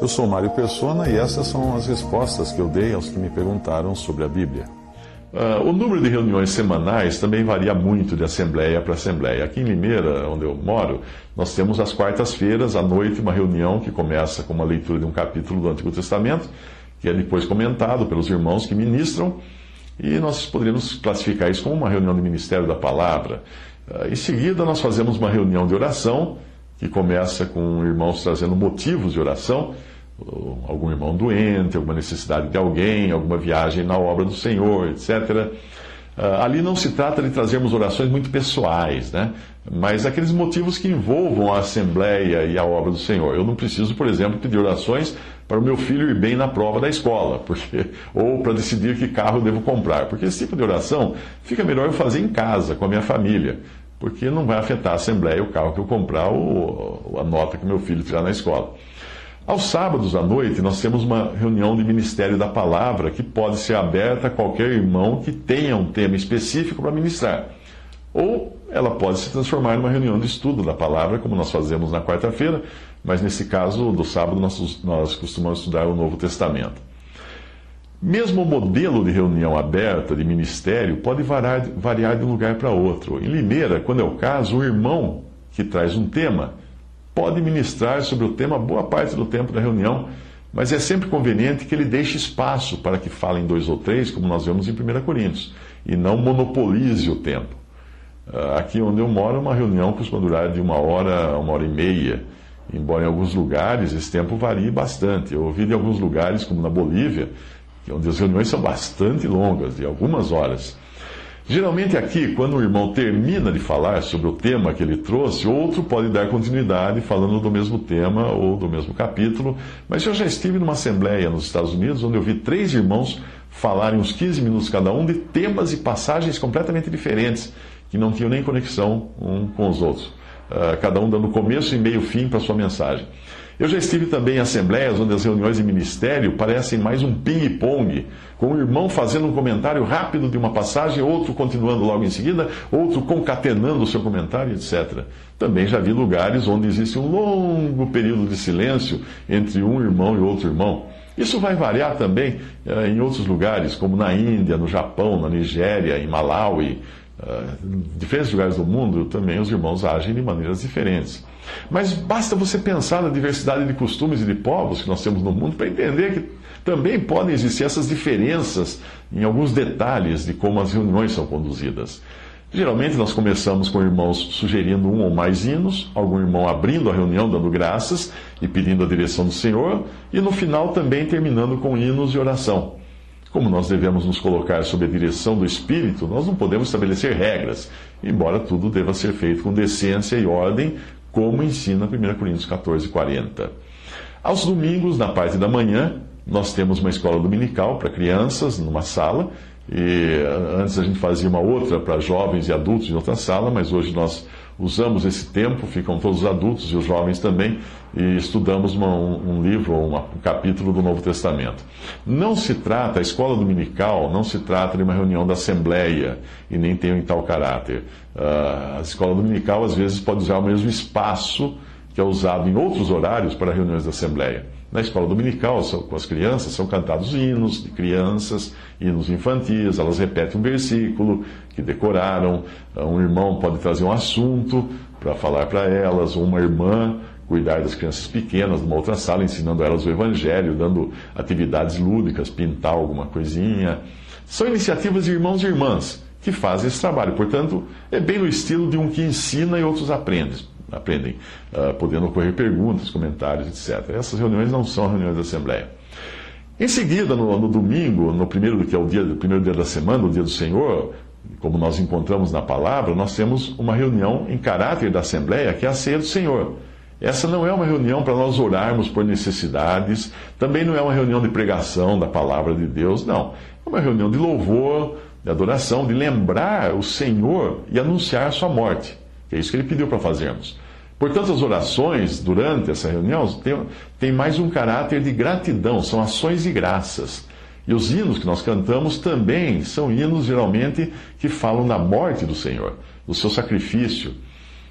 Eu sou Mário Persona e essas são as respostas que eu dei aos que me perguntaram sobre a Bíblia. Uh, o número de reuniões semanais também varia muito de assembleia para assembleia. Aqui em Limeira, onde eu moro, nós temos às quartas-feiras, à noite, uma reunião que começa com uma leitura de um capítulo do Antigo Testamento, que é depois comentado pelos irmãos que ministram, e nós poderíamos classificar isso como uma reunião de ministério da palavra. Uh, em seguida, nós fazemos uma reunião de oração, que começa com irmãos trazendo motivos de oração algum irmão doente, alguma necessidade de alguém, alguma viagem na obra do Senhor, etc. Uh, ali não se trata de trazermos orações muito pessoais, né? mas aqueles motivos que envolvam a Assembleia e a obra do Senhor. Eu não preciso, por exemplo, pedir orações para o meu filho ir bem na prova da escola, porque, ou para decidir que carro devo comprar, porque esse tipo de oração fica melhor eu fazer em casa, com a minha família, porque não vai afetar a Assembleia o carro que eu comprar ou a nota que meu filho tirar na escola. Aos sábados à noite, nós temos uma reunião de Ministério da Palavra que pode ser aberta a qualquer irmão que tenha um tema específico para ministrar. Ou ela pode se transformar numa reunião de estudo da palavra, como nós fazemos na quarta-feira, mas nesse caso, do sábado, nós, nós costumamos estudar o Novo Testamento. Mesmo o modelo de reunião aberta, de ministério, pode variar, variar de um lugar para outro. Em Limeira, quando é o caso, o irmão que traz um tema pode ministrar sobre o tema boa parte do tempo da reunião, mas é sempre conveniente que ele deixe espaço para que falem dois ou três, como nós vemos em 1 Coríntios, e não monopolize o tempo. Ah, aqui onde eu moro, uma reunião costuma durar de uma hora a uma hora e meia, embora em alguns lugares esse tempo varie bastante. Eu ouvi de alguns lugares, como na Bolívia, onde as reuniões são bastante longas, de algumas horas. Geralmente aqui, quando o irmão termina de falar sobre o tema que ele trouxe, outro pode dar continuidade falando do mesmo tema ou do mesmo capítulo. Mas eu já estive numa assembleia nos Estados Unidos onde eu vi três irmãos falarem uns 15 minutos cada um de temas e passagens completamente diferentes, que não tinham nem conexão um com os outros. Uh, cada um dando começo e meio fim para sua mensagem. Eu já estive também em assembleias onde as reuniões de ministério parecem mais um ping-pong, com um irmão fazendo um comentário rápido de uma passagem, outro continuando logo em seguida, outro concatenando o seu comentário, etc. Também já vi lugares onde existe um longo período de silêncio entre um irmão e outro irmão. Isso vai variar também uh, em outros lugares, como na Índia, no Japão, na Nigéria, em Malawi, uh, diferentes lugares do mundo, também os irmãos agem de maneiras diferentes. Mas basta você pensar na diversidade de costumes e de povos que nós temos no mundo para entender que também podem existir essas diferenças em alguns detalhes de como as reuniões são conduzidas. Geralmente nós começamos com irmãos sugerindo um ou mais hinos, algum irmão abrindo a reunião, dando graças e pedindo a direção do Senhor, e no final também terminando com hinos e oração. Como nós devemos nos colocar sob a direção do Espírito, nós não podemos estabelecer regras, embora tudo deva ser feito com decência e ordem, como ensina 1 Coríntios 14, 40. Aos domingos, na parte da manhã, nós temos uma escola dominical para crianças, numa sala, e antes a gente fazia uma outra para jovens e adultos em outra sala, mas hoje nós usamos esse tempo, ficam todos os adultos e os jovens também, e estudamos uma, um, um, livro, uma, um capítulo do Novo Testamento. Não se trata, a escola dominical não se trata de uma reunião da Assembleia, e nem tem em tal caráter. Uh, a escola dominical às vezes pode usar o mesmo espaço que é usado em outros horários para reuniões da Assembleia. Na escola dominical, com as crianças, são cantados hinos de crianças, hinos infantis, elas repetem um versículo que decoraram. Um irmão pode trazer um assunto para falar para elas, ou uma irmã cuidar das crianças pequenas numa outra sala, ensinando elas o evangelho, dando atividades lúdicas, pintar alguma coisinha. São iniciativas de irmãos e irmãs que fazem esse trabalho. Portanto, é bem no estilo de um que ensina e outros aprendem aprendem, uh, podendo ocorrer perguntas, comentários, etc. Essas reuniões não são reuniões da Assembleia. Em seguida, no, no domingo, no primeiro, que é o dia, primeiro dia da semana, o dia do Senhor, como nós encontramos na palavra, nós temos uma reunião em caráter da Assembleia, que é a ceia do Senhor. Essa não é uma reunião para nós orarmos por necessidades, também não é uma reunião de pregação da palavra de Deus, não. É uma reunião de louvor, de adoração, de lembrar o Senhor e anunciar a sua morte. É isso que ele pediu para fazermos. Portanto, as orações durante essa reunião têm, têm mais um caráter de gratidão, são ações de graças. E os hinos que nós cantamos também são hinos, geralmente, que falam da morte do Senhor, do seu sacrifício.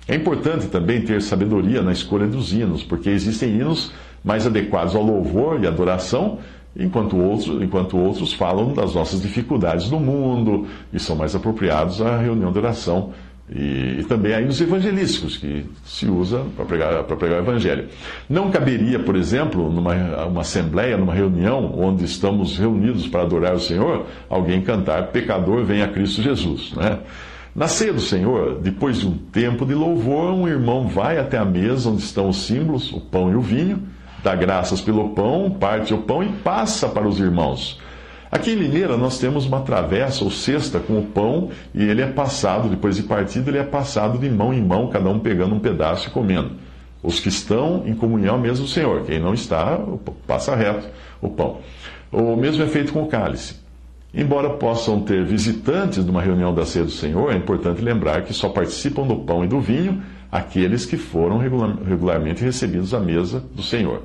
É importante também ter sabedoria na escolha dos hinos, porque existem hinos mais adequados ao louvor e adoração, enquanto outros, enquanto outros falam das nossas dificuldades no mundo e são mais apropriados à reunião de oração. E, e também há hinos evangelísticos que se usa para pregar, para pregar o evangelho. Não caberia, por exemplo, numa uma assembleia, numa reunião onde estamos reunidos para adorar o Senhor, alguém cantar Pecador, venha Cristo Jesus. Né? Na ceia do Senhor, depois de um tempo de louvor, um irmão vai até a mesa onde estão os símbolos, o pão e o vinho, dá graças pelo pão, parte o pão e passa para os irmãos. Aqui em Limeira nós temos uma travessa ou cesta com o pão e ele é passado, depois de partido, ele é passado de mão em mão, cada um pegando um pedaço e comendo. Os que estão em comunhão mesmo do Senhor, quem não está, passa reto o pão. O mesmo é feito com o cálice. Embora possam ter visitantes numa reunião da ceia do Senhor, é importante lembrar que só participam do pão e do vinho aqueles que foram regularmente recebidos à mesa do Senhor.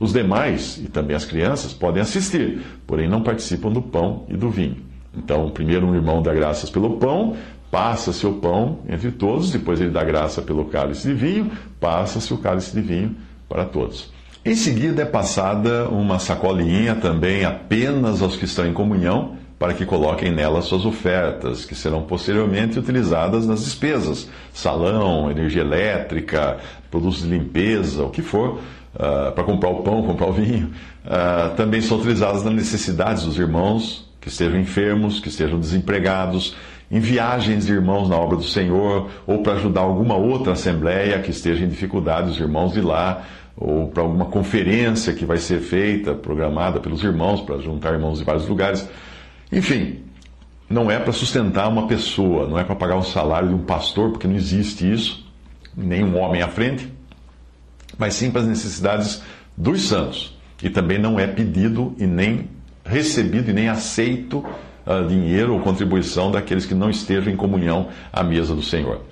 Os demais, e também as crianças, podem assistir, porém não participam do pão e do vinho. Então, primeiro um irmão dá graças pelo pão, passa-se o pão entre todos, depois ele dá graça pelo cálice de vinho, passa-se o cálice de vinho para todos. Em seguida é passada uma sacolinha também apenas aos que estão em comunhão, para que coloquem nela suas ofertas, que serão posteriormente utilizadas nas despesas, salão, energia elétrica, produtos de limpeza, o que for, uh, para comprar o pão, comprar o vinho. Uh, também são utilizadas nas necessidades dos irmãos que estejam enfermos, que estejam desempregados, em viagens de irmãos na obra do Senhor, ou para ajudar alguma outra assembleia que esteja em dificuldade, os irmãos de lá, ou para alguma conferência que vai ser feita, programada pelos irmãos, para juntar irmãos de vários lugares. Enfim, não é para sustentar uma pessoa, não é para pagar o salário de um pastor, porque não existe isso, nem um homem à frente, mas sim para as necessidades dos santos. E também não é pedido e nem recebido e nem aceito uh, dinheiro ou contribuição daqueles que não estejam em comunhão à mesa do Senhor.